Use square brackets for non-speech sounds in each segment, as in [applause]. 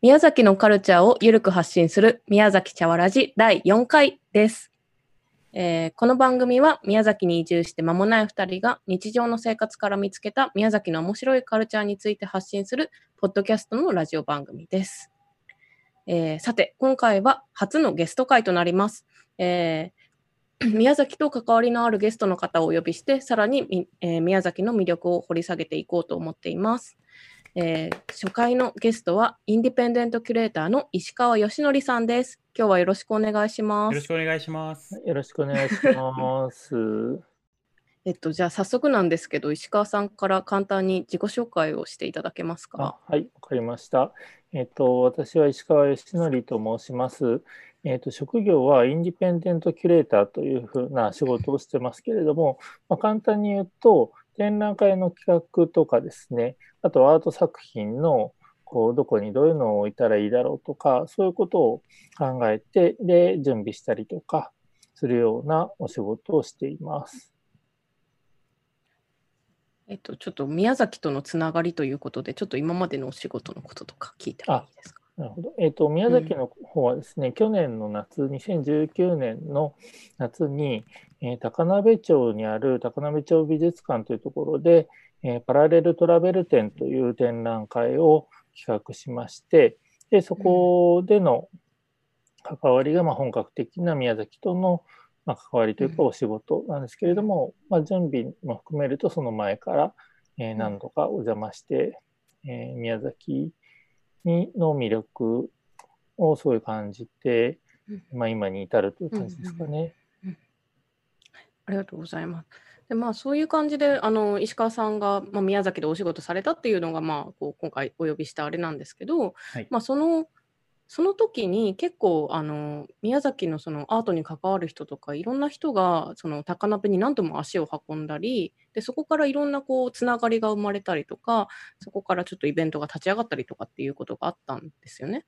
宮崎のカルチャーをゆるく発信する宮崎茶わらじ第4回です、えーこの番組は宮崎に移住して間もない2人が日常の生活から見つけた宮崎の面白いカルチャーについて発信するポッドキャストのラジオ番組です。えーさて、今回は初のゲスト会となります。えー [clears throat] 宮崎と関わりのあるゲストの方をお呼びして、さらに、えー宮崎の魅力を掘り下げていこうと思っています。えー初回のゲストは、インディペンデントキュレーターの石川義則さんです。今日はよろしくお願いしますよろし。くお願いします。よろしくお願いします。[laughs] えっと、じゃあ早速なんですけど、石川さんから簡単に自己紹介をしていただけますあか。はい、わかりました。えっと、私は石川義則と申します。えっと、職業はインディペンデントキュレーターというふうな仕事をしてますけれども、まあ、簡単に言うと、展覧会の企画とかですね、あとアート作品のこうどこにどういうのを置いたらいいだろうとか、そういうことを考えて、で、準備したりとかするようなお仕事をしています。えっと、ちょっと宮崎とのつながりということで、ちょっと今までのお仕事のこととか聞いてもいいですか？なるほど。えっ、と、宮崎の方はですね、去年の夏、2019年の夏に、えー高鍋町にある高鍋町美術館というところで、えーパラレルトラベル展という展覧会を企画しまして、で、そこでの関わりが、まあ、本格的な宮崎との、まあ、関わりというかうんお仕事なんですけれども、まあ、準備も含めるとその前から、えー何度かお邪魔して、えー宮崎にの魅力をすごい感じて、うんまあ、今に至るという感じですかね。ありがとうございます。でまあ、そういう感じであの石川さんが、まあ、宮崎でお仕事されたっていうのが、まあ、こう今回お呼びしたあれなんですけど、はい。まあ、そのその時に結構あの宮崎のそのアートに関わる人とかいろんな人がその高鍋に何度も足を運んだりでそこからいろんなこうつながりが生まれたりとかそこからちょっとイベントが立ち上がったりとかっていうことがあったんですよね。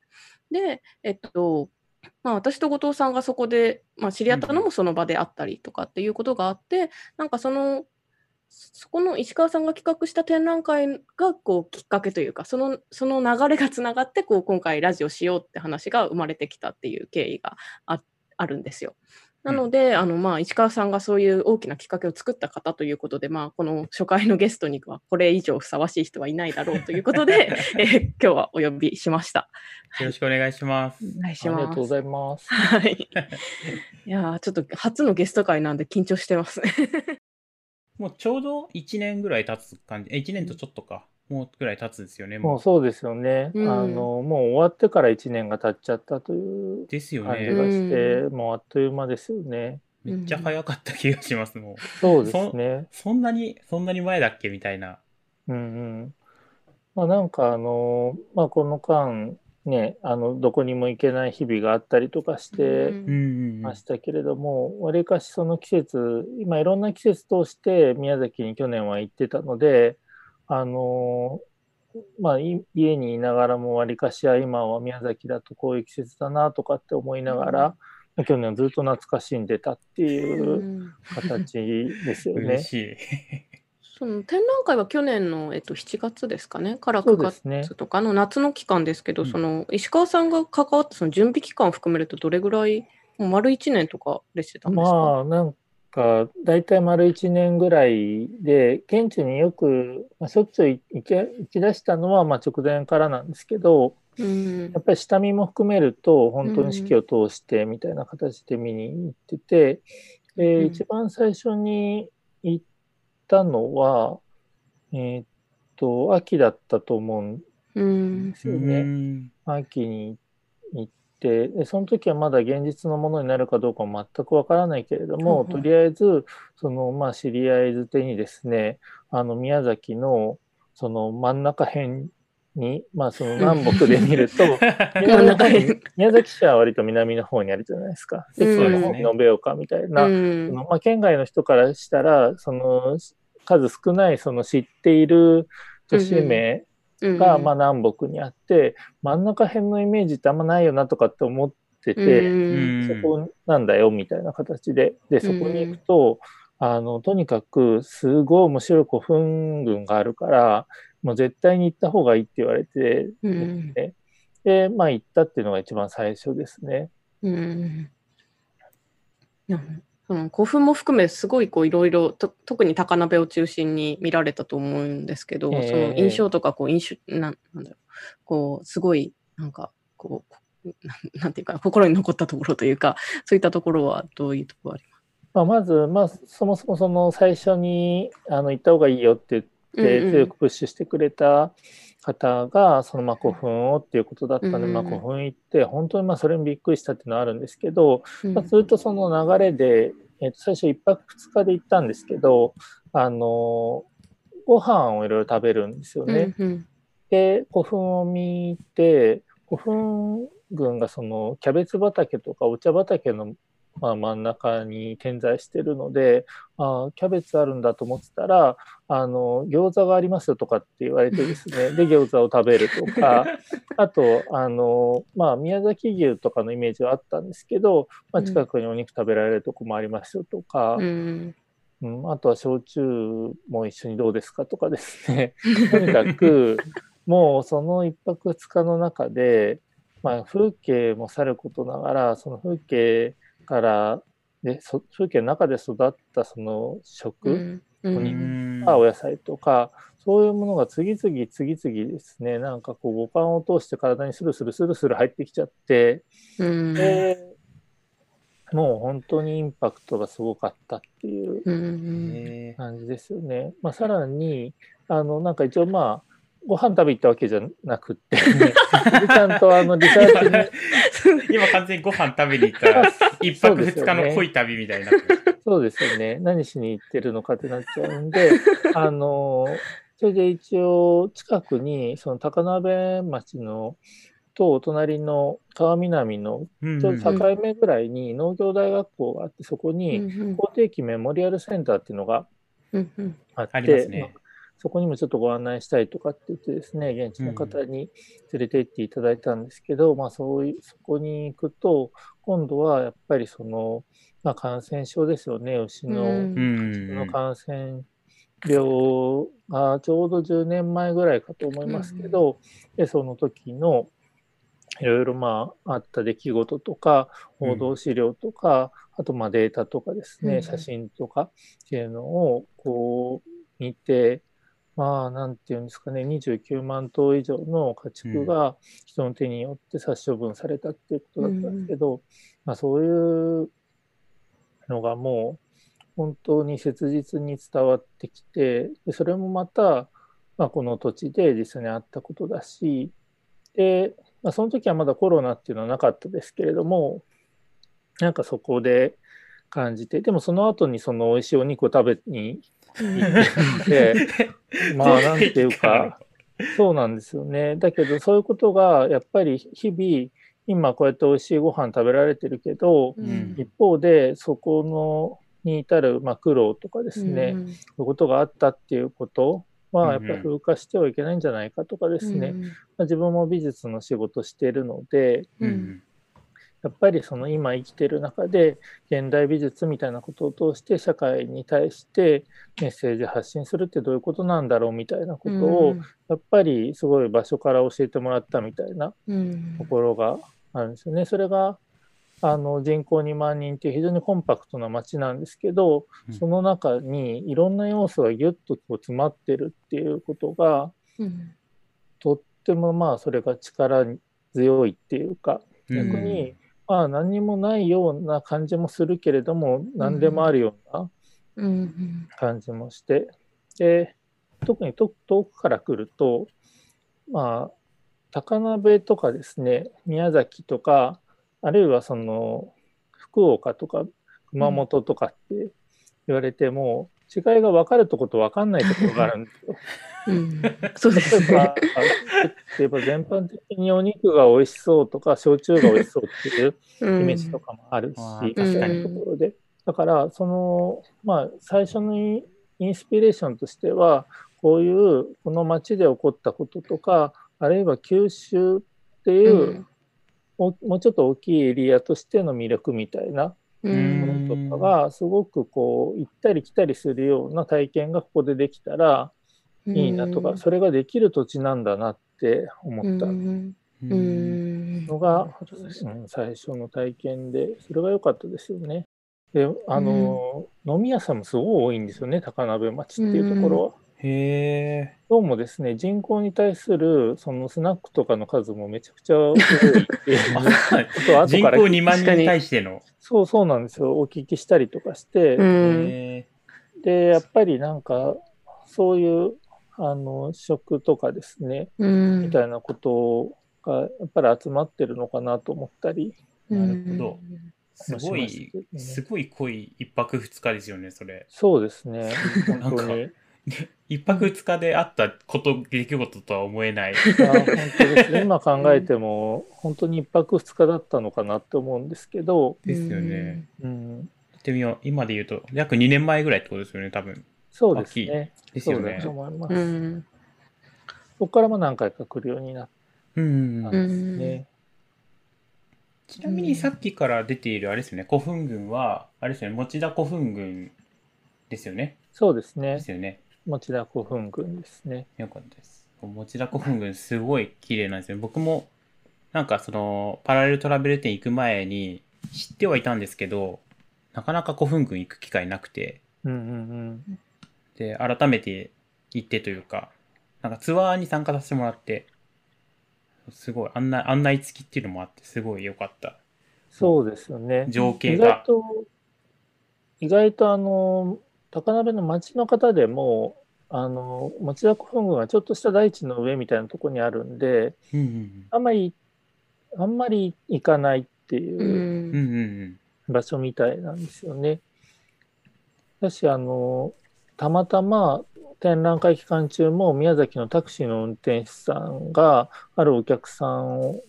で、えっとまあ、私と後藤さんがそこで、まあ、知り合ったのもその場であったりとかっていうことがあって、なんかそのそこの石川さんが企画した展覧会がこうきっかけというかそのその流れがつながってこう今回ラジオしようって話が生まれてきたっていう経緯がああるんですよ。なので、あのまあ、石川さんがそういう大きなきっかけを作った方ということで、まあ、この初回のゲストにはこれ以上ふさわしい人はいないだろうということで、[laughs] えー今日はお呼びしました。よろしくお願いします。お願いしありがとうごます。ざいます。はい。いやーちょっと初のゲスト会なんで緊張してますね。もうちょうど1年ぐらい経つ感じ。え、1年とちょっとか。もうぐらい経つんですよね。もう。もうそうですよね。うんあの、もう終わってから1年が経っちゃったというですよ感じね。がして、うもうあっという間ですよね。めっちゃ早かった気がします。もう。そうですね。そんなに、そんなに前だっけみたいな。うんうん。まあなんかあの、まあこの間、ね、あの、どこにも行けない日々があったりとかしてうんうんうんましたけれども、わりかしその季節、今いろんな季節通して宮崎に去年は行ってたので、あの、まあい家にいながらもわりかしは今は宮崎だとこういう季節だなとかって思いながら、去年ずっと懐かしんでたっていううん形ですよね嬉。しい。その展覧会は去年の、えっと、7月ですかね？から9そうですね。月とかの夏の期間ですけど、うん。その石川さんが関わったその準備期間を含めるとどれぐらいもう丸1年とかでしてたんですか、まあなんか大体丸1年ぐらいで現地によく、まあ、しょっちゅう行け行き出したのはまあ直前からなんですけどうん。やっぱり下見も含めると本当に四季を通してみたいな形で見に行ってて、でうん。一番最初に行ったのはえーっと秋だったと思うんうんですようね。ん。秋に行ってでその時はまだ現実のものになるかどうかも全くわからないけれども、うんうんとりあえずその、まあ、知り合いづてにですねあの宮崎のその真ん中辺に、まあ、その [laughs] 南北で見ると [laughs] 宮崎市は割と南の方にあるじゃないですか。で、うの延岡みたいな、うんまあ、県外の人からしたらその数少ないその知っている都市名うんがまあ南北にあって、真ん中辺のイメージってあんまないよなとかって思ってて、うんそこなんだよみたいな形で、で、そこに行くと、あの、とにかくすごい面白い古墳群があるから、もう絶対に行った方がいいって言われて、で、まあ行ったっていうのが一番最初ですね。うん。いやその古墳も含めすごいこういろいろと特に高鍋を中心に見られたと思うんですけど、ええその印象とかこう印象なんなんだろう。こうすごいなんかこうなんていうか心に残ったところというかそういったところはどういうところありまあ、まず、まあ、そもそもその最初にあの行った方がいいよって言ってうんうん。強くプッシュしてくれた方が、そのまあ古墳をっていうことだったので、まあ、古墳行って本当にまあそれにびっくりしたっていうのはあるんですけど、まあ、ずっとその流れで、えっと最初1泊2日で行ったんですけどあのご飯をいろいろ食べるんですよね。で古墳を見て古墳群がそのキャベツ畑とかお茶畑のまあ真ん中に点在してるのであーキャベツあるんだと思ってたらあの餃子がありますよとかって言われてですねで餃子を食べるとか [laughs] あとあの、まあ、宮崎牛とかのイメージはあったんですけど、まあ、近くにお肉食べられるとこもありますよとか、うん。うん、あとは焼酎も一緒にどうですかとかですね。[laughs] とにかくもうその一泊二日の中で、まあ、風景もさることながらその風景からでそ風景の中で育ったその食、うんうん。お野菜とかそういうものが次々次々ですねなんかこう五感を通して体にスルスルスルスル入ってきちゃってうん。でもう本当にインパクトがすごかったっていう感じですよね。まあ、さらに、あの、なんか一応まあ、ご飯食べ行ったわけじゃなくって、[laughs] ちゃんとあの、リサーチに、ー [laughs] 今完全にご飯食べに行ったら、[laughs] 一泊二日の濃い旅みたいにな。そうですよね、何しに行ってるのかってなっちゃうんで、あの、それで一応、近くに、その高鍋町の、とお隣の川南のうんちょうど境目ぐらいに農業大学校があって、そこにうん法定期メモリアルセンターっていうのがあって、ありますね。まあそこにもちょっとご案内したいとかって言ってですね、現地の方に連れて行っていただいたんですけど、まあそういう、そこに行くと、今度はやっぱりその、まあ感染症ですよね、牛の、うん。うんの感染病がちょうど10年前ぐらいかと思いますけど、でその時のいろいろまああった出来事とか報道資料とか、あとまあデータとかですね、うん。写真とかっていうのをこう見てまあなんていうんですかね29万頭以上の家畜が人の手によって殺処分されたっていうことだったんですけど、まあ、そういうのがもう本当に切実に伝わってきてでそれもまた、まあ、この土地で実際にあったことだしで、まあ、その時はまだコロナっていうのはなかったですけれどもなんかそこで感じてでもその後にその美味しいお肉を食べに行ってまあなんていうか [laughs] そうなんですよね。だけどそういうことがやっぱり日々今こうやって美味しいご飯食べられてるけど、うん。一方でそこのに至る、まあ、苦労とかですね、うん。そういうことがあったっていうことはやっうん。うんぱり風化してはいけないんじゃないかとかですね、まあ、自分も美術の仕事しているのでうんうんやっぱりその今生きてる中で現代美術みたいなことを通して社会に対してメッセージ発信するってどういうことなんだろうみたいなことをやっぱりすごい場所から教えてもらったみたいなうん。ところがあるんですよね。それがあの人口2万人っていう非常にコンパクトな街なんですけど、うん。その中にいろんな要素がギュッとこう詰まってるっていうことがうん。とってもまあそれが力強いっていうかうん。逆にまあ何にもないような感じもするけれども何でもあるような感じもしてで特に遠くから来るとまあ高鍋とかですね宮崎とかあるいはその福岡とか熊本とかって言われても、違いが分かるとこと分かんないところがあるんですよ。[laughs] うんそうです例えばね。例えば全般的にお肉が美味しそうとか焼酎が美味しそうっていうイイメージとかもあるし、確かにところで。だから、その、まあ、最初のイインスピレーションとしては、こういう、この街で起こったこととか、あるいは九州っていう、おもうちょっと大きいエリアとしての魅力みたいなうんものとかが、すごくこう、行ったり来たりするような体験がここでできたらいいなとか、それができる土地なんだなって思った。んうんううん。ん。のが最初の体験で、それが良かったですよね。で、あの、飲み屋さんもすごい多いんですよね、高鍋町っていうところは。へえ。どうもですね、人口に対するそのスナックとかの数もめちゃくちゃ多いっていう [laughs] あことを後人から口2万人に対しての。そうそうなんですよ、お聞きしたりとかして、うん。へで、やっぱりなんか、そういう、あの、食とかですね、うん。みたいなことが、やっぱり集まってるのかなと思ったり、え。なるほど。すごいすごい濃い一泊二日ですよね、それ。そうですね、なんか本当に。[laughs] 一泊二日であったこと、出来事とは思えない。いや本当ですね、今考えても、本当に一泊二日だったのかなって思うんですけど、ですよね。うん、やってみよう。今で言うと、約2年前ぐらいってことですよね、多分。そうですね。ですよねそうだと。思います。うん。そこからも何回か来るようになっうんたんですね。ちなみにさっきから出ているあれですよね、古墳群は、あれですよね、持田古墳群ですよね。そうですね。ですよね。持田古墳群ですね。よかったです。持田古墳群すごい綺麗なんですよ。僕も、なんかその、パラレルトラベル展行く前に知ってはいたんですけど、なかなか古墳群行く機会なくて、うんうんで、改めて行ってというか、なんかツアーに参加させてもらって、すごい案内、案内付きっていうのもあって、すごい良かった。そうですよね。情景意外が。と、意外とあの、高鍋の町の方でも、あの、持田古墳群はちょっとした大地の上みたいなところにあるんで、うんうんあんまり、あんまり行かないっていう。場所みたいなんですよね。だし、あの、たまたま展覧会期間中も宮崎のタクシーの運転手さんがあるお客さんを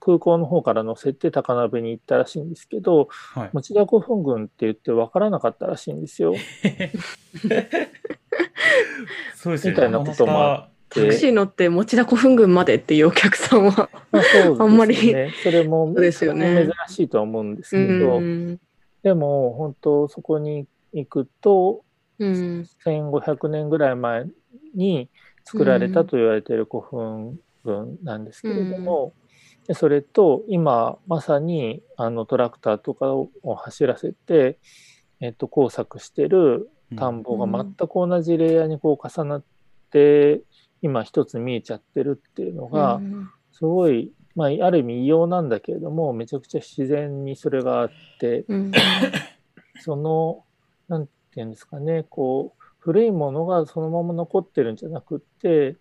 空港の方から乗せて高鍋に行ったらしいんですけど、はい。持田古墳群って言って分からなかったらしいんですよ。[laughs] そうですよね。みたいなこともあタクシー乗って持田古墳群までっていうお客さんは。まあ、ね。あんまりそれもそうですよね珍しいとは思うんですうけど、ん。でも本当そこに行くと、うん。1500年ぐらい前に作られたと言われている古墳群なんですけれども、でそれと今まさにあのトラクターとかを走らせて、えっと、工作してる田んぼが全く同じレイヤーにこう重なって今一つ見えちゃってるっていうのがすごい、まあ、ある意味異様なんだけれどもめちゃくちゃ自然にそれがあってうん。その、なんていうんですかね、こう、古いものがそのまま残ってるんじゃなくって、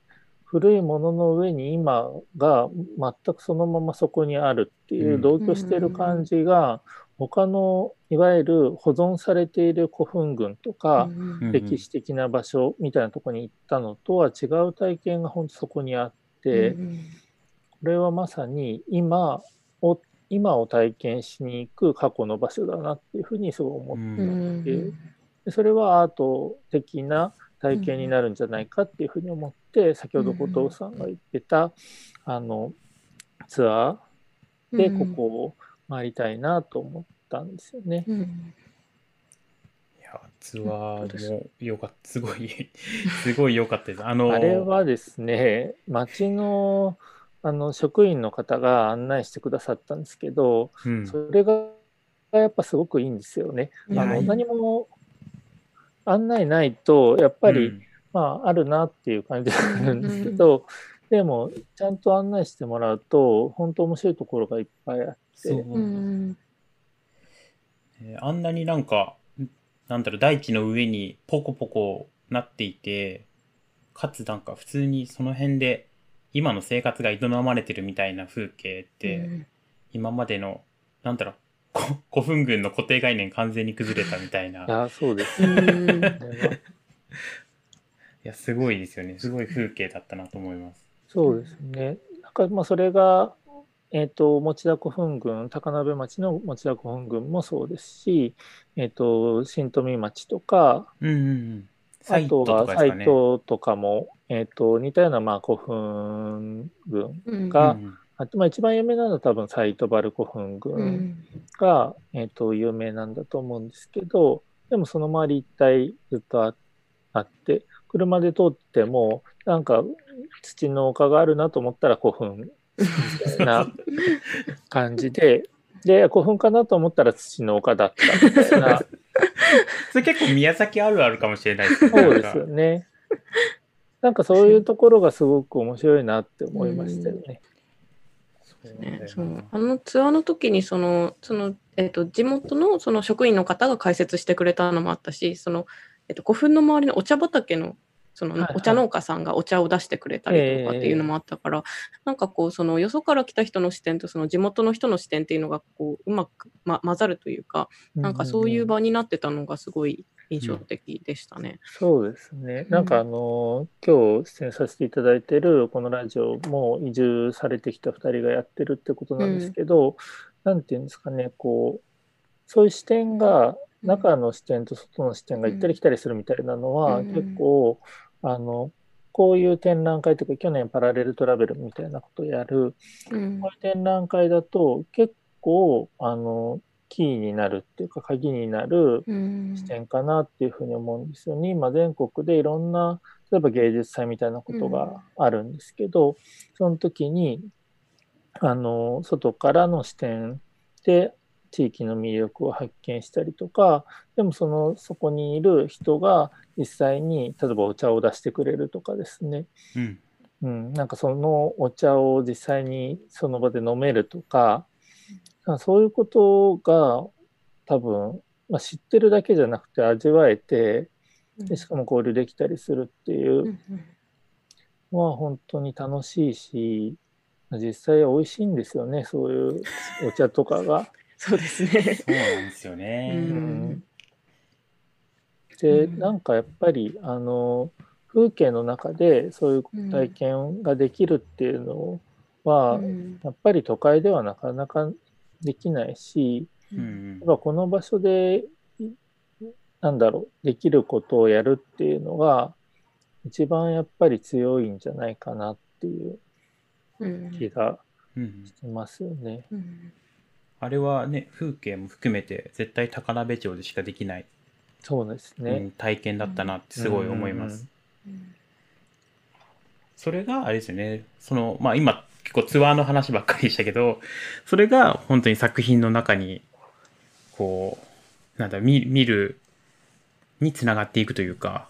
古いものの上に今が全くそのままそこにあるっていううん。同居している感じが、他のいわゆる保存されている古墳群とか、うん。歴史的な場所みたいなところに行ったのとは違う体験が本当そこにあって、これはまさに今を今を体験しに行く過去の場所だなっていうふうにすごい思っううん。ん。ででそれはアート的な体験になるんじゃないかっていうふうに思って、先ほど後藤さんが言ってた、あのツアーでここを回りたいなと思ったんですよね。うん。いや、ツアーもよかった。すごい、[laughs] すごい良かったです。あの、あれはですね、町のあの職員の方が案内してくださったんですけど、うん、それがやっぱすごくいいんですよね。あの何も案内ないと、やっぱり、うんまあ、あるなっていう感じがあるんですけど、でも、ちゃんと案内してもらうと、本当面白いところがいっぱいあって、そううん。えーあんなになんか、なんだろう、大地の上にポコポコなっていて、かつなんか普通にその辺で今の生活が営まれてるみたいな風景って、今までの、なんだろう、[laughs] こ古墳群の固定概念完全に崩れたみたいな。いいや、そうです。ん。や、すごいですよね。すごい風景だったなと思います。そうですね。なんか、まあ、それが、えっ、と、持田古墳群、高鍋町の持田古墳群もそうですし、えっ、と、新富町とか、うんうんうん。サあとは斎とかですかね。藤とかも、えっ、と、似たような、まあ、古墳群うん。がうんうんあと、まあ、一番有名なのは多分、サイトバル古墳う群ん。が、えっ、と、有名なんだと思うんですけど、でもその周り一帯ずっとああって、車で通っても、なんか土の丘があるなと思ったら古墳みたいな感じで、で、古墳かなと思ったら土の丘だったみたいな。[laughs] それ結構宮崎あるあるかもしれないですね。そうですよね。なんかそういうところがすごく面白いなって思いましたよね。ね、そうあのツアーの時にそのその、えーと、地元のその職員の方が解説してくれたのもあったしその、えーと、古墳の周りのお茶畑のそのお茶農家さんがお茶を出してくれたりとかっていうのもあったから、なんかこうそのよそから来た人の視点とその地元の人の視点っていうのがこううまく、ま、混ざるというかなんかそういう場になってたのがすごい印象的でしたね。うん、そうですね。なんかあの、今日出演させていただいてるこのラジオも移住されてきた2人がやってるってことなんですけど、うん、なんていうんですかねこうそういう視点が中の視点と外の視点が行ったり来たりするみたいなのは、結構あのこういう展覧会とか去年パラレルトラベルみたいなことをやる、うん、こういう展覧会だと結構あのキーになるっていうか鍵になる視点かなっていうふうに思うんですよね。今全国でいろんな例えば芸術祭みたいなことがあるんですけど、その時にあの外からの視点で地域の魅力を発見したりとかでもそのそこにいる人が実際に例えばお茶を出してくれるとかですね、うん、うん、なんかそのお茶を実際にその場で飲めるとかそういうことが多分、まあ、知ってるだけじゃなくて味わえてでしかも交流できたりするっていうのは本当に楽しいし実際美味しいんですよねそういうお茶とかが。そうですね。そうなんですよね。うん、で、なんかやっぱりあの風景の中でそういう体験ができるっていうのは、うん、やっぱり都会ではなかなかできないし、うん、やっぱこの場所でなんだろうできることをやるっていうのが一番やっぱり強いんじゃないかなっていう気がしますよね。うんあれはね、風景も含めて絶対宝部町でしかできない、そうですね、うん、体験だったなってすごい思います。それがあれですよね、その、まあ今結構ツアーの話ばっかりでしたけど、それが本当に作品の中に、こう、なんだ見、見るにつながっていくというか。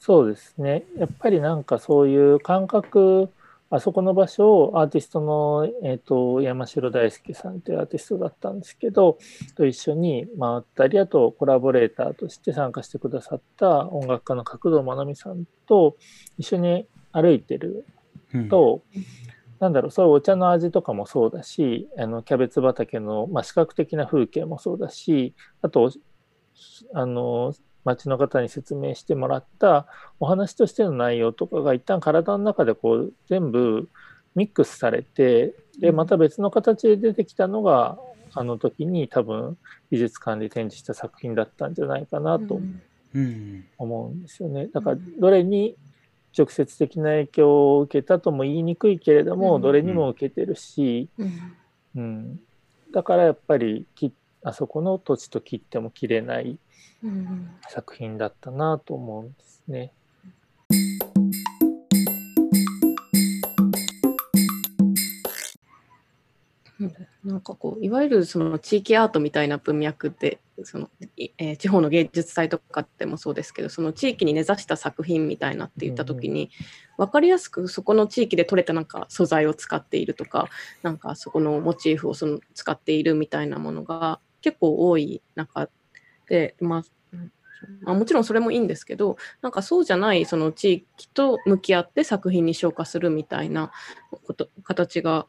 そうですね。やっぱりなんかそういう感覚あそこの場所をアーティストの、えーと、山城大輔さんというアーティストだったんですけどと一緒に回ったりあとコラボレーターとして参加してくださった音楽家の角堂真奈美さんと一緒に歩いてると、うん、なんだろうそういうお茶の味とかもそうだしあのキャベツ畑の、まあ、視覚的な風景もそうだしあとあの町の方に説明してもらったお話としての内容とかが一旦体の中でこう全部ミックスされてでまた別の形で出てきたのがあの時に多分美術館で展示した作品だったんじゃないかなと思うんですよね。だからどれに直接的な影響を受けたとも言いにくいけれども、どれにも受けてるし、うん、だからやっぱりあそこの土地と切っても切れない作品だったなと思うんですね。なんかこういわゆるその地域アートみたいな文脈でその、えー、地方の芸術祭とかでもそうですけどその地域に根ざした作品みたいなって言った時に、うん、分かりやすくそこの地域で採れたなんか素材を使っているとかなんかそこのモチーフをその使っているみたいなものが結構多い中で、まあ、まあ、もちろんそれもいいんですけどなんかそうじゃないその地域と向き合って作品に昇華するみたいなこと形が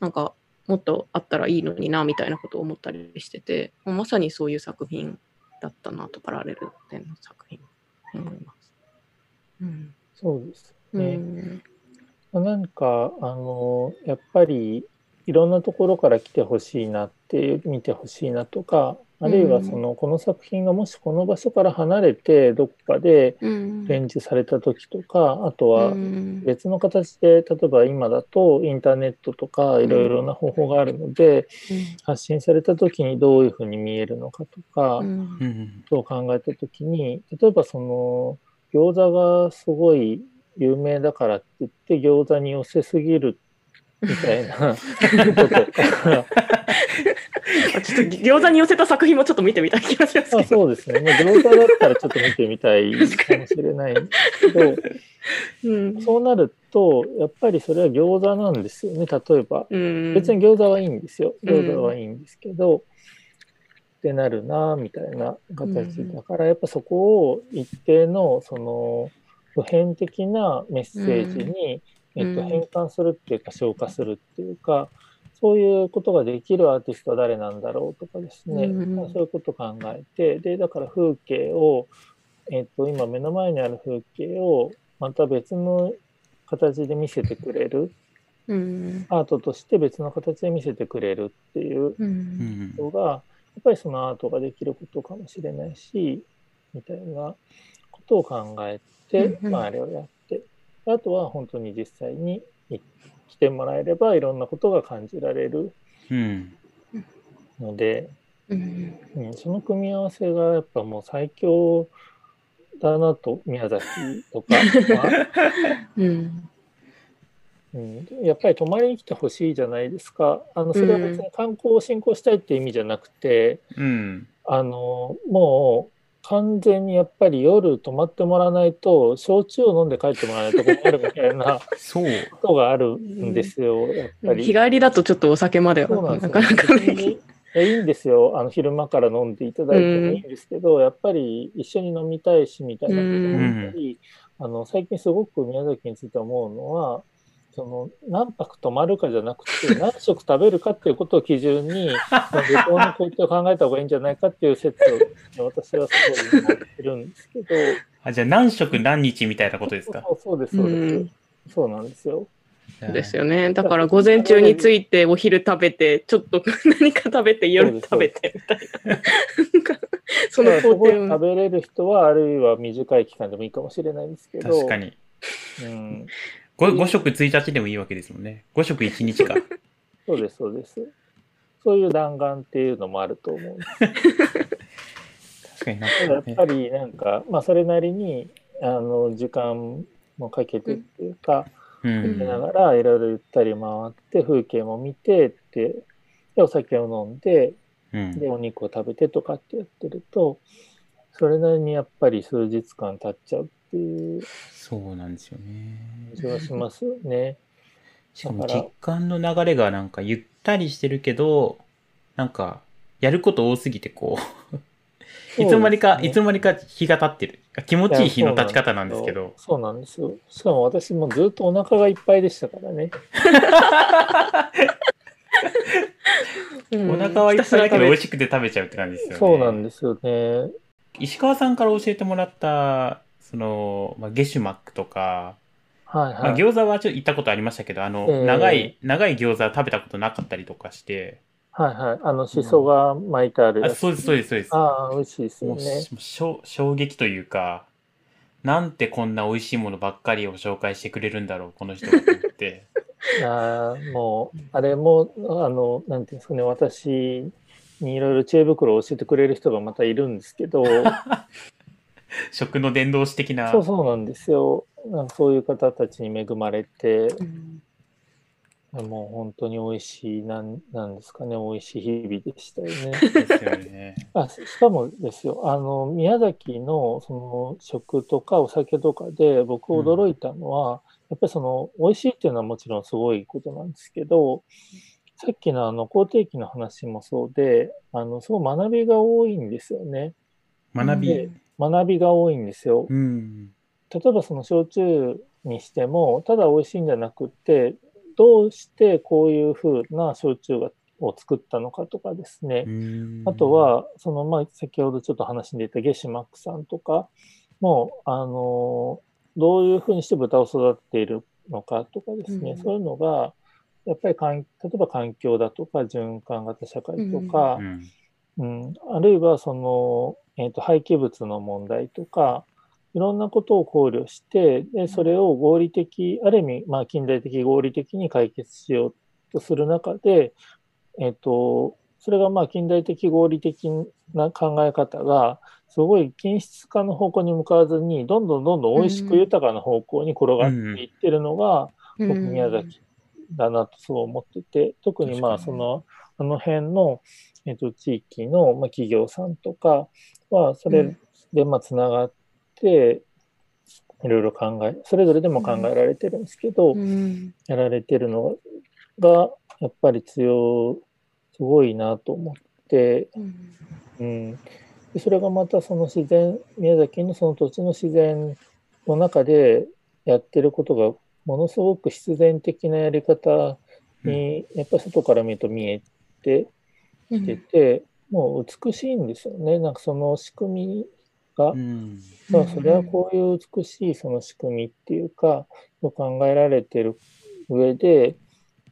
なんかもっとあったらいいのになみたいなことを思ったりしててまさにそういう作品だったなとパラレル展の作品思います。うん、そうですね。うん、なんかあのやっぱりいろんなところから来てほしいなって見てほしいなとかあるいはその、この作品がもしこの場所から離れてどこかで展示された時とか、あとは別の形で例えば今だとインターネットとかいろいろな方法があるので、発信された時にどういうふうに見えるのかとか、と考えた時に例えばその餃子がすごい有名だからって言って餃子に寄せすぎるみたいなこととか、あ [laughs] ちょっと餃子に寄せた作品もちょっと見てみたい気がしますまあけど。そうですね。まあ、餃子だったらちょっと見てみたいかもしれないんですけど、うんそうなると、やっぱりそれは餃子なんですよね、例えば。うん別に餃子はいいんですよ。うん餃子はいいんですけど、ってなるな、みたいな形。うんだからやっぱそこを一定の、その、普遍的なメッセージに、えっと、うん変換するっていうか、消化するっていうか、そういうことができるアーティストは誰なんだろうとかですね、うんまあそういうことを考えて、で、だから風景を、えっと、今目の前にある風景を、また別の形で見せてくれる、うん。アートとして別の形で見せてくれるっていうううん。んのが、やっぱりそのアートができることかもしれないし、みたいなことを考えて、うんうん。まあ、あれをやって、あとは本当に実際にい来てもらえればいろんなことが感じられるうんので、うん。うん、その組み合わせがやっぱもう最強だなと、宮崎とかは、[laughs] うん。うん、やっぱり泊まりに来てほしいじゃないですか。あのそれは別に観光を振興したいっていう意味じゃなくて、うん。あのもう完全にやっぱり夜泊まってもらわないと焼酎を飲んで帰ってもらわないと困るみたいなそう。ことがあるんですよ、やっぱり。日帰りだとちょっとお酒までそうなんですよ。はなかなか別にいやいいんですよ。あの昼間から飲んでいただいてもいいんですけど、やっぱり一緒に飲みたいしみたいなこともあったり、あの最近すごく宮崎について思うのはその何泊泊まるかじゃなくて [laughs] 何食食べるかっていうことを基準に旅行の工程を考えた方がいいんじゃないかっていう説を私はすごい持ってるんですけど。あじゃあ何食何日みたいなことですか？そうそうですそうです、うん。そうなんですよ。ですよね。だから午前中についてお昼食べて、ちょっと [laughs] 何か食べて夜食べてみたいな。[laughs] その工程。を。食べれる人はあるいは短い期間でもいいかもしれないんですけど。確かに。うん、5, 5食1日でもいいわけですもんね。5食1日か。[laughs] そうですそうです。そういう弾丸っていうのもあると思う [laughs] 確かになんただやっか、ねぱりなんか、まあ、それなりにあの時間もかけてっていうか、うん。見ながらいろいろゆったり回って風景も見てってでお酒を飲んでうん。でお肉を食べてとかってやってるとそれなりにやっぱり数日間経っちゃうっていう。そうなんですよね。気がしますよね。しかもだから。時間の流れがなんかゆったりしてるけどなんかやること多すぎてこういつの間にか、ねいつの間にか日が経ってる。気持ちいい日の経ち方なんですけど。そうなんですよ。しかも私もずっとお腹がいっぱいでしたからね。う [laughs] んお腹はいっぱいだけど美味ししくて食べちゃうって感じですよね。そうなんですよね。石川さんから教えてもらったその、まあ、ゲシュマックとか、はいまあ、はい。餃子はちょっと行ったことありましたけどあの、ええ長い長い餃子食べたことなかったりとかしてはいはい。あの、しそが巻いてあるやつ。あそうですそうですそうですああ、美味しいですもうよね。し衝衝撃というかなんてこんな美味しいものばっかりを紹介してくれるんだろうこの人がと思って [laughs] ああ、もう、あれも、あの、なんていうんですかね、私にいろいろ知恵袋を教えてくれる人がまたいるんですけど、[laughs] [laughs] 食の伝道師的なそうそうなんですよ。なんかそういう方たちに恵まれて、うんもう本当に美味しい、なんなんですかね、美味しい日々でしたよね。ですよね。あししかもですよ、あの宮崎のその食とかお酒とかで僕驚いたのは、やっぱりその美味しいっていうのはもちろんすごいことなんですけど、さっきのあの肯定期の話もそうで、あのすごい学びが多いんですよね。学び。で学びが多いんですよ。うん。例えばその焼酎にしても、ただ美味しいんじゃなくって、どうしてこういう風な焼酎がを作ったのかとかですね。うんあと、は、その、まあ、先ほどちょっと話に出たゲシュマックさんとかも、あの、どういうふうにして豚を育てているのかとかですね、うんそういうのが、やっぱりかん、例えば環境だとか、循環型社会とかう、ん。うん、あるいはその、えっ、と、廃棄物の問題とか、いろんなことを考慮して、で、それを合理的、ある意味、まあ、近代的合理的に解決しようとする中で、えっ、と、それがまあ、近代的合理的な考え方が、すごい均質化の方向に向かわずに、どんどんどんどん美味しく豊かな方向に転がっていってるのが、僕、宮崎だなとそう思ってて、特にまあその、あの辺の、えっと、地域のまあ企業さんとかは、それでまあつながって、いろいろ考え、それぞれでも考えられてるんですけど、うん。やられてるのが、やっぱり強、すごいなと思って、うん。うん、でそれがまたその自然、宮崎のその土地の自然の中でやってることが、ものすごく必然的なやり方に、やっぱり外から見ると見えてうんきてて、もう美しいんですよね。なんかその仕組みが、うん。まあそれはこういう美しいその仕組みっていうか、を考えられてる上で、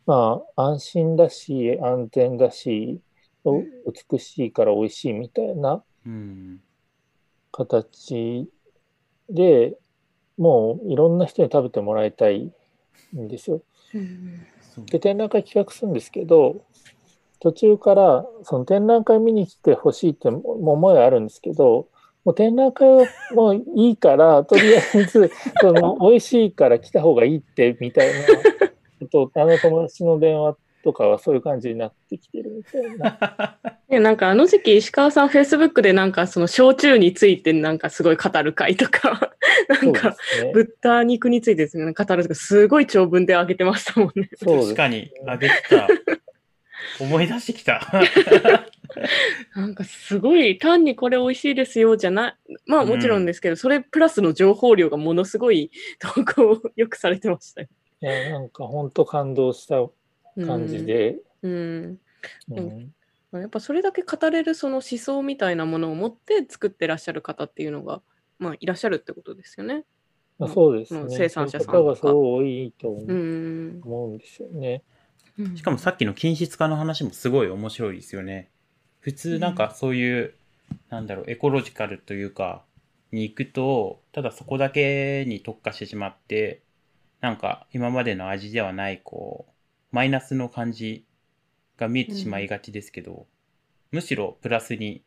まあ安心だし、安全だし、お美しいから美味しいみたいなうん。形でもういろんな人に食べてもらいたいんですよ。うんそうで展覧会企画するんですけど途中からその展覧会見に来てほしいって思いはあるんですけどもう展覧会はもういいから [laughs] とりあえずその [laughs] 美味しいから来た方がいいってみたいなことあの友達の電話とかはそういう感じになってきてるみたいな。[laughs] ね、なんかあの時期石川さんフェイスブックでなんかその焼酎についてなんかすごい語る会とかなんでか。豚肉についてですね語るとかすごい長文で上げてましたもんね。そうです確かに、あげてた。思い出してきた。[laughs] なんかすごい単にこれ美味しいですよじゃないまあもちろんですけど、それプラスの情報量がものすごい投稿をよくされてましたよ。いやなんか本当感動した感じで。うん、うんうん、やっぱそれだけ語れるその思想みたいなものを持って作ってらっしゃる方っていうのが、まあ、いらっしゃるってことですよね。まあ、そうですね。うん生産者さんそういう方がすごい多いと思うんですよね。うんしかもさっきの均質化の話もすごい面白いですよね。普通なんかそういう、なんだろう、エコロジカルというか、に行くと、ただそこだけに特化してしまって、なんか今までの味ではない、こう、マイナスの感じが見えてしまいがちですけど、むしろプラスに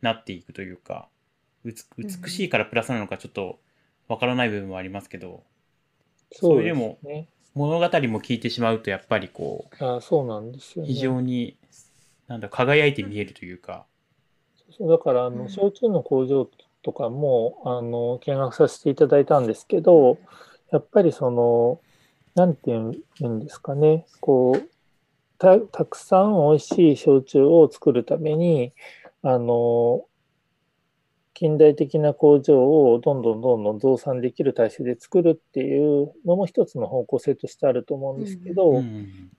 なっていくというか、うつ美しいからプラスなのかちょっとわからない部分もありますけど、そうでもですね。物語も聞いてしまうとやっぱりこう、あそうなんですよね。非常に、なんだ、輝いて見えるというか、そうだから、あの、うん焼酎の工場とかも、あの、見学させていただいたんですけど、やっぱりその、なんていうんですかね、こう、たたくさん美味しい焼酎を作るために、あの、近代的な工場をどんどんどんどん増産できる体制で作るっていうのも一つの方向性としてあると思うんですけど、うん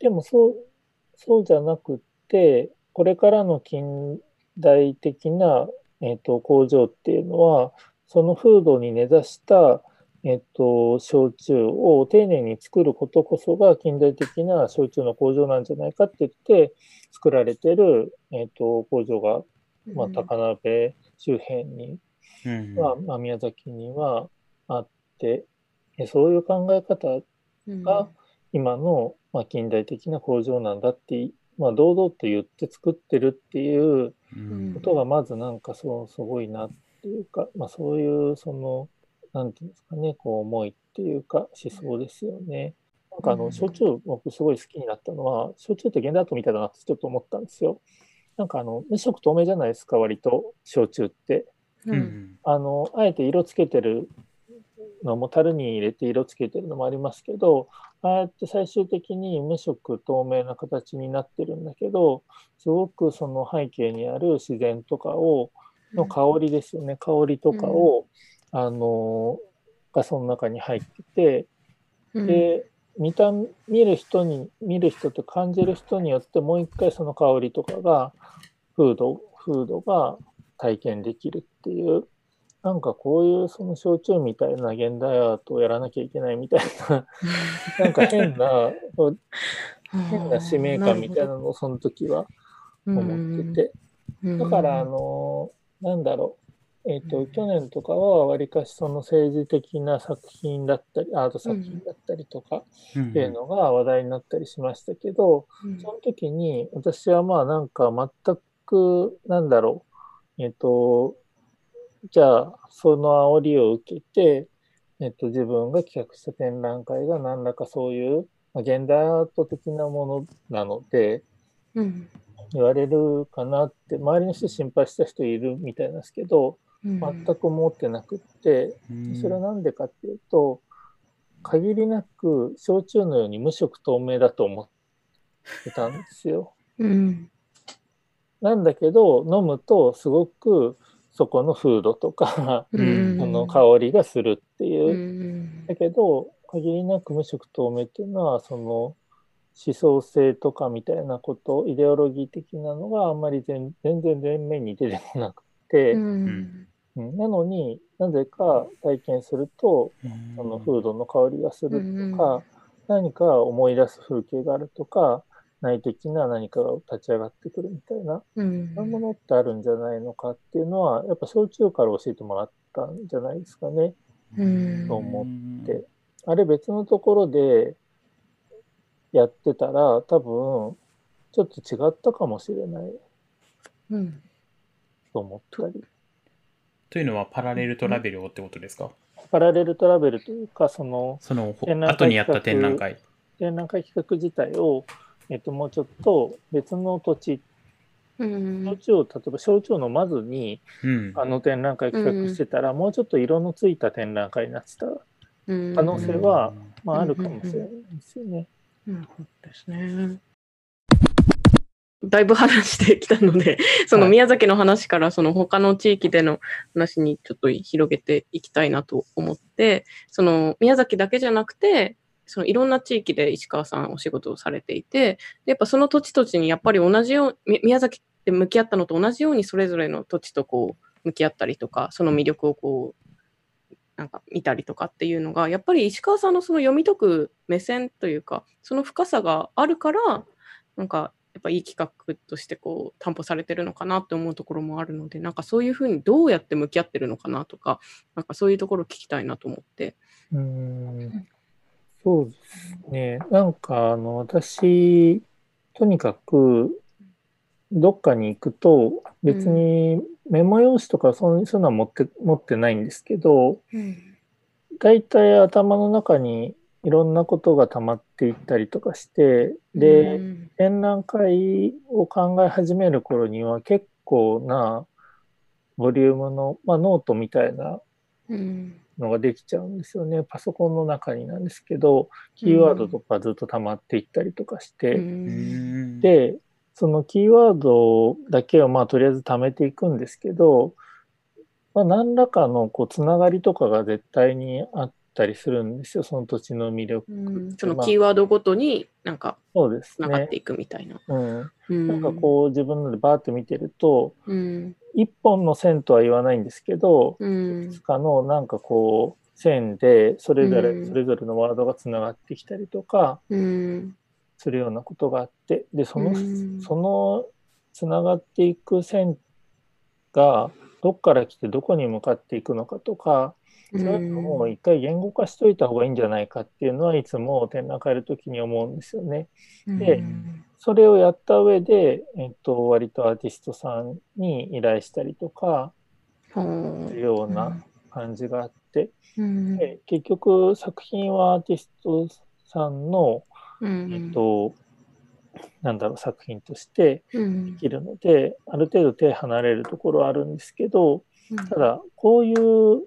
でもそう、そうじゃなくって、これからの近代的な、えっと工場っていうのは、その風土に根ざした、えっと焼酎を丁寧に作ることこそが近代的な焼酎の工場なんじゃないかって言って作られてる、えっと工場が、まあ、高鍋周辺にうんは、まあ、宮崎にはあって、えそういう考え方が今の、まあ、近代的な工場なんだって、まあ、堂々と言って作ってるっていううんことがまずなんかそうすごいなっていうか、まあ、そういうそのなんていうんですかねこう思いっていうか思想ですよね。なんかあうんの焼酎僕すごい好きになったのは焼酎って現代アートみたいだなってちょっと思ったんですよ。なんかあの無色透明じゃないですか割と焼酎って。ううん。んあのあえて色つけてるのも樽に入れて色つけてるのもありますけどああやって最終的に無色透明な形になってるんだけどすごくその背景にある自然とかをの香りですよね。香りとかを、あのがその中に入っててうん。で見た見る人に見る人と感じる人によってもう一回その香りとかが風土風土が体験できるっていうなんかこういうその焼酎みたいな現代アートをやらなきゃいけないみたいな [laughs] なんか変な [laughs] 変な使命感みたいなのをその時は思ってて。だからあのなんだろうえっ、と去年とかはわりかしその政治的な作品だったりアート作品だったりとかうんっていうのが話題になったりしましたけど、うんその時に私はまあなんか全くなんだろう。えっ、とじゃあその煽りを受けて、えっと自分が企画した展覧会が何らかそういうまあ、現代アート的なものなので、うん言われるかなって、周りの人心配した人いるみたいなんですけど、うん全く思ってなくって、うん。それはなんでかっていうと、限りなく焼酎のように無色透明だと思ってたんですよ。うん。なんだけど、飲むとすごくそこの風土とか、うん。あの香りがするっていう。う。ん。だけど、限りなく無色透明っていうのは、その思想性とかみたいなこと、イデオロギー的なのがあんまり全全然前面に出てこなくて、うんうん。なのになぜか体験すると、うん。その風土の香りがするうんとか、何か思い出す風景があるとか、内的な何かが立ち上がってくるみたいな、うん。そういうものってあるんじゃないのかっていうのは、やっぱ焼酎から教えてもらったんじゃないですかね。うん。と思って。あれ別のところでやってたら、多分、ちょっと違ったかもしれない。うん。と思ったり。というのはパラレルトラベルをってことですか？パラレルトラベルというか、そのそのほ展覧会後にやった展覧会。展覧会企画自体を、えっと、もうちょっと別の土地、うん焼酎を、例えば焼酎を飲まずに、うん。あの展覧会企画してたら、もうちょっと色のついた展覧会になってたうん可能性はうんまあ、あるかもしれないですよね。なるほどですね。だいぶ話してきたので、[laughs] そのはい。宮崎の話からその他の地域での話にちょっと広げていきたいなと思って、その宮崎だけじゃなくて、そのいろんな地域で石川さんお仕事をされていて、でやっぱその土地土地にやっぱり同じよう、み宮崎って向き合ったのと同じようにそれぞれの土地とこう向き合ったりとか、その魅力をこう、なんか見たりとかっていうのが、やっぱり石川さんのその読み解く目線というか、その深さがあるから、なんかやっぱいい企画としてこう担保されてるのかなって思うところもあるので、なんかそういうふうにどうやって向き合ってるのかなとか、なんかそういうところを聞きたいなと思って。うーんそうですね。なんか、あの、私、とにかく、どっかに行くと、別にメモ用紙とかそういうのは持って、持ってないんですけど、大体頭の中にいろんなことが溜まっていったりとかして、で、うん。展覧会を考え始める頃には結構なボリュームの、まあ、ノートみたいなうん。のができちゃうんですよね。パソコンの中になんですけど、キーワードとかずっと溜まっていったりとかして、うん、で、そのキーワードだけをまあとりあえず貯めていくんですけど、まあ、何らかのこうつながりとかが絶対にあったりするんですよ、その土地の魅力。うん。そのキーワードごとになんかそうですね。って。いくみたいな。うん、うん。なんかこう自分のでバーって見てると、うん。一本の線とは言わないんですけど、うん。いくつかのなんかこう線でそれぞれ、うん。それぞれのワードがつながってきたりとかうん。するようなことがあって、で、その、うん。そのつながっていく線がどっから来てどこに向かっていくのかとか、そういうのを一回言語化しといた方がいいんじゃないかっていうのはいつも展覧会やるときに思うんですよね。でうん。それをやった上で、えっと、割とアーティストさんに依頼したりとか、ほするような感じがあって、うん。で結局作品はアーティストさんの、うん。えっと、なんだろう、作品としてうん。できるので、ある程度手離れるところはあるんですけど、うん。ただ、こういう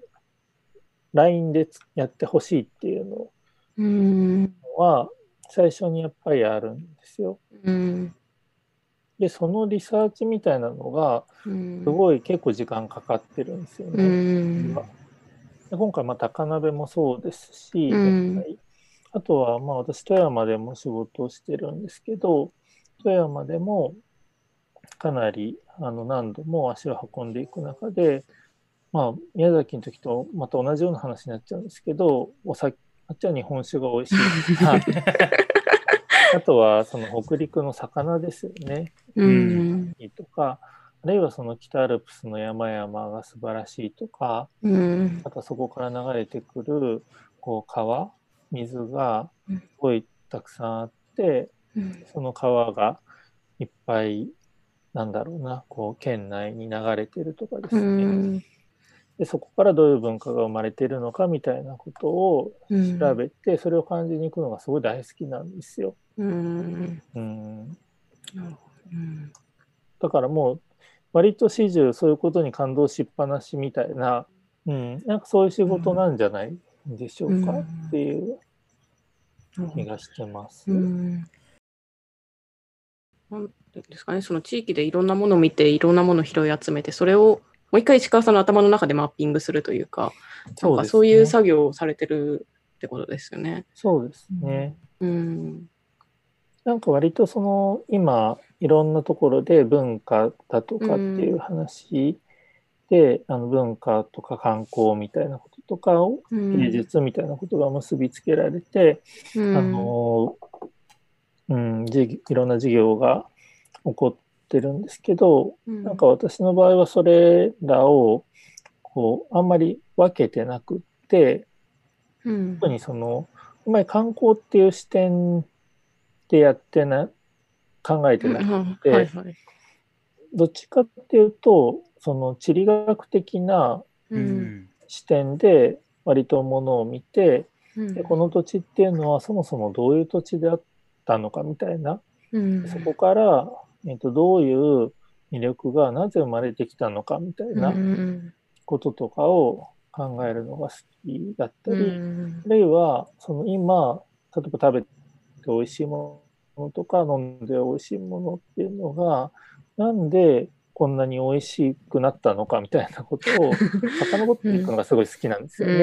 ラインでつやってほしいっていうのうん。は、最初にやっぱりあるんですよ。うん。で、そのリサーチみたいなのが、うんすごい結構時間かかってるんですようね。んで今回、まあ、高鍋もそうですし、うん。あとは、まあ、私、富山でも仕事をしてるんですけど、富山でもかなりあの何度も足を運んでいく中で、まあ、宮崎の時とまた同じような話になっちゃうんですけど、お酒あっちは日本酒が美味しいとか。[laughs] あとは、その北陸の魚ですよね。うんとか、あるいはその北アルプスの山々が素晴らしいとか、うんあとはそこから流れてくるこう川、水がすごいたくさんあって、うんその川がいっぱい、なんだろうな、こう県内に流れてるとかですうね。んでそこからどういう文化が生まれているのかみたいなことを調べて、それを感じに行くのがすごい大好きなんですよ。うん。うん、うん。だからもう割と始終そういうことに感動しっぱなしみたいな、うん、なんかそういう仕事なんじゃないでしょうかうん。っていう気がしてます。うん。なんですかね、その地域でいろんなものを見て、いろんなものを拾い集めて、それをもう一回石川さんの頭の中でマッピングするというか、なんかそういう作業をされてるってことですよね。そうですね。うん。なんか割とその今いろんなところで文化だとかっていう話で、あの文化とか観光みたいなこととかをうん芸術みたいなことが結びつけられて、うんあのうん、じいろんな事業が起こってるんですけど、うん。なんか私の場合はそれらをこうあんまり分けてなくって、うん。特にそのあんまり観光っていう視点でやってな考えてなくて、はいはい。どっちかっていうとその地理学的なううん。ん視点で割とものを見てうん。でこの土地っていうのはそもそもどういう土地であったのかみたいな。うん。そこから、えっとどういう魅力がなぜ生まれてきたのかみたいなうん。こととかを考えるのが好きだったり、うん。あるいはその今例えば食べて美味しいものとか飲んで美味しいものっていうのがなんでこんなに美味しくなったのかみたいなことを遡っていくのがすごい好きなんですよね。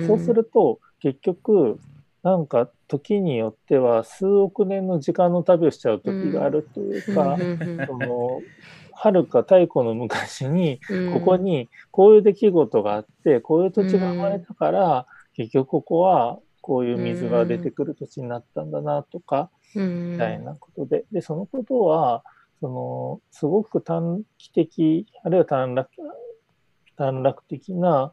でそうすると結局なんか時によっては数億年の時間の旅をしちゃう時があるというか、そのはるか太古の昔にここにこういう出来事があってこういう土地が生まれたから、結局ここはこういう水が出てくる土地になったんだなとか、みみたいなことで。でそのことはそのすごく短期的あるいは短絡短絡的な、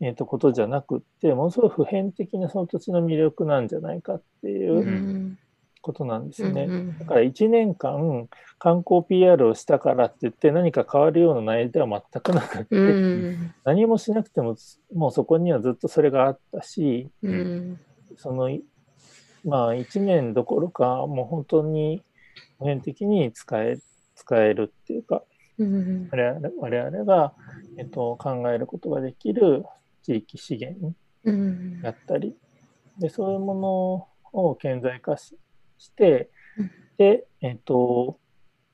えー、とことじゃなくってものすごい普遍的なその土地の魅力なんじゃないかっていううん。ことなんですよね。だから1年間観光 PR をしたからって言って何か変わるような内容では全くなくって、うん。何もしなくてももうそこにはずっとそれがあったしうん。そのまあ1年どころかもう本当に普遍的に使え使えるっていうか我々が、えっと、考えることができる地域資源うん。だったり。でそういうものを顕在化ししてうんでえっと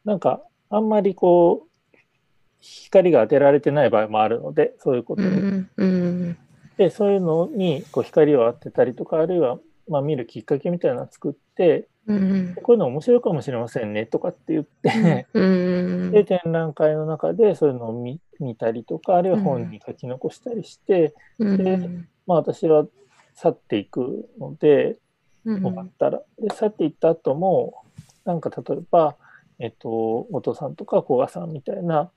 なんかあんまりこう光が当てられてない場合もあるのでそういうことに、うんうんでそういうのにこう光を当てたりとかあるいは、まあ、見るきっかけみたいなのを作ってうんこういうの面白いかもしれませんねとかって言って、うん。で展覧会の中でそういうのを見見たりとかあるいは本に書き残したりして、うん。まあ私は去っていくのでうん。終わったら、で去っていった後もなんか例えば、えっと、お父さんとか古賀さんみたいな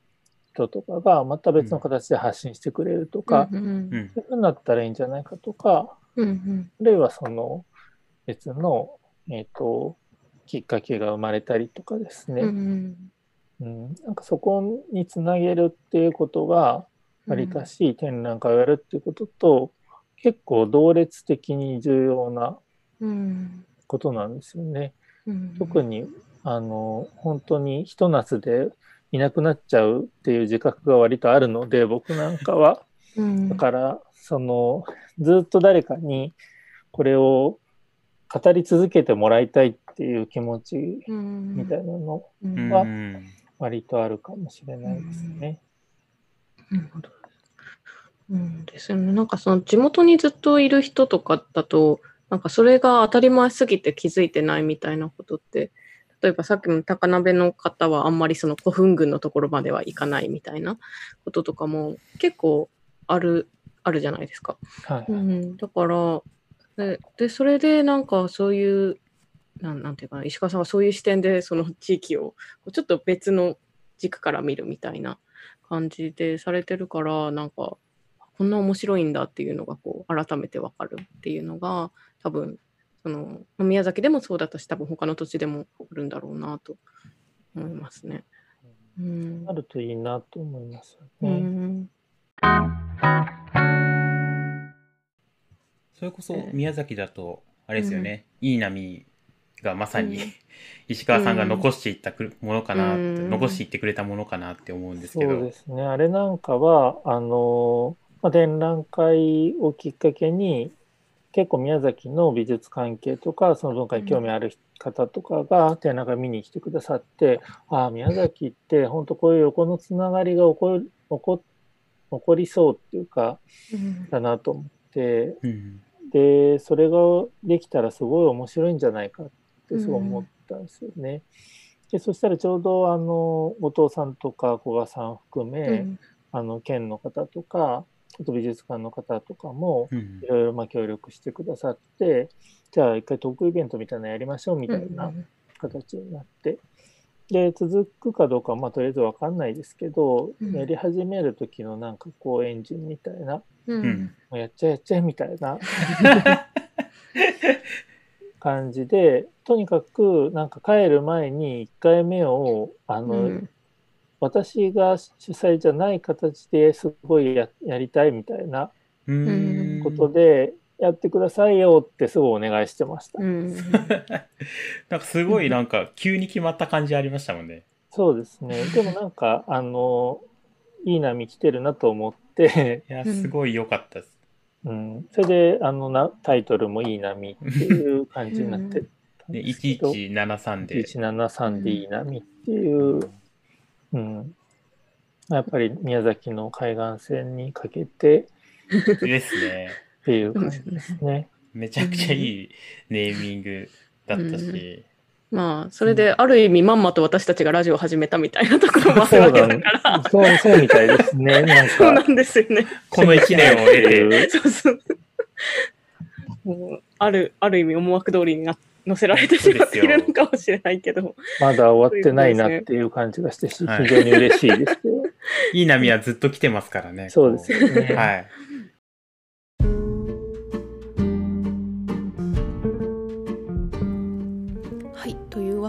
人とかがまた別の形で発信してくれるとか、うん。うん。そういうふうになったらいいんじゃないかとかうん。あるいはその別の、えっときっかけが生まれたりとかですね、うんうん、なんかそこにつなげるっていうことがわりかし展覧会をやるっていうことと結構同列的に重要なうんことなんですよね。うん。特にあの本当にひと夏でいなくなっちゃうっていう自覚が割とあるので僕なんかは。うん。だからそのずっと誰かにこれを語り続けてもらいたいっていう気持ちうん。みたいなのうん。はうん割とあるかもしれないですね。なるほど。うんですよね。なんかその地元にずっといる人とかだと、なんかそれが当たり前すぎて気づいてないみたいなことって、例えばさっきの高鍋の方はあんまりその古墳群のところまでは行かないみたいなこととかも結構ある、あるじゃないですか。はい、うん、だからで、で、それでなんかそういう、なんなんていうかな、石川さんはそういう視点でその地域をちょっと別の軸から見るみたいな感じでされてるから、なんか、こんな面白いんだっていうのがこう改めてわかるっていうのが多分そのまあ宮崎でもそうだったし多分他の土地でもあるんだろうなと思いますね。うん。あるといいなと思いますようね。ん。それこそええ。宮崎だと、あれですよね、いい波がまさに、うん。石川さんが残していったくものかなって、うん。残していってくれたものかなって思うんですけど。そうですね。あれなんかは、あの、まあ、展覧会をきっかけに、結構宮崎の美術関係とか、その文化に興味ある方とかが展覧会見に来てくださって、ああ、宮崎って本当こういう横のつながりが起こる起こ起こりそうっていうか、うん。だなと思って、うん。で、それができたらすごい面白いんじゃないかってすごい思ったんですよね。で、そしたらちょうどあの、後藤さんとか古賀さん含め、うん。あの、県の方とか、あと美術館の方とかも、うん。いろいろまあ協力してくださって、じゃあ一回トークイベントみたいなのやりましょうみたいな形になって、で、続くかどうかはまあとりあえずわかんないですけど、うん。やり始める時のなんかこうエンジンみたいな、うんうんもうやっちゃえやっちゃえみたいな感じで、とにかくなんか帰る前に1回目を、あの、うん私が主催じゃない形ですごいややりたいみたいなことで、やってくださいよってすごいお願いしてました。うん [laughs] なんかすごいなんか急に決まった感じありましたもんね。そうですね。でもなんか、あの、いい波来てるなと思って、いや、うんすごい良かったです。うん、それで、あのな、タイトルもいい波っていう感じになってたんで、ですけど、[laughs] 1173で。1173でいい波っていう、うん、やっぱり宮崎の海岸線にかけてですね。っていう感じですね。めちゃくちゃいいネーミングだったし。まあそれである意味まんまと私たちがラジオを始めたみたいなところもあるわけだからそう、そうみたいですね。なんそうなか、んですよね。この1年を経て、そうそう。もうあるある意味思惑通りにな乗せられてしまっているのかもしれないけど。まだ終わってないなっていう感じがして、非はい常に嬉しいですけど。いい波はずっと来てますからね。そうですよね。はい。はい、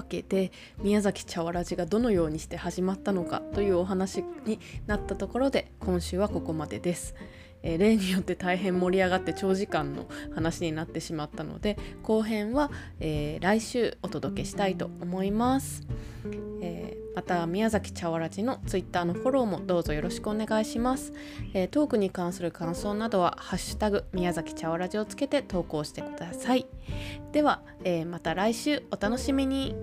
わけで宮崎茶わらじがどのようにして始まったのかというお話になったところで今週はここまでです。えー例によって大変盛り上がって長時間の話になってしまったので後編は、えー来週お届けしたいと思います。えーまた宮崎茶わらじのツイッターのフォローもどうぞよろしくお願いします。えートークに関する感想などは「ハッシュタグ宮崎茶わらじ」をつけて投稿してください。では、えーまた来週お楽しみに。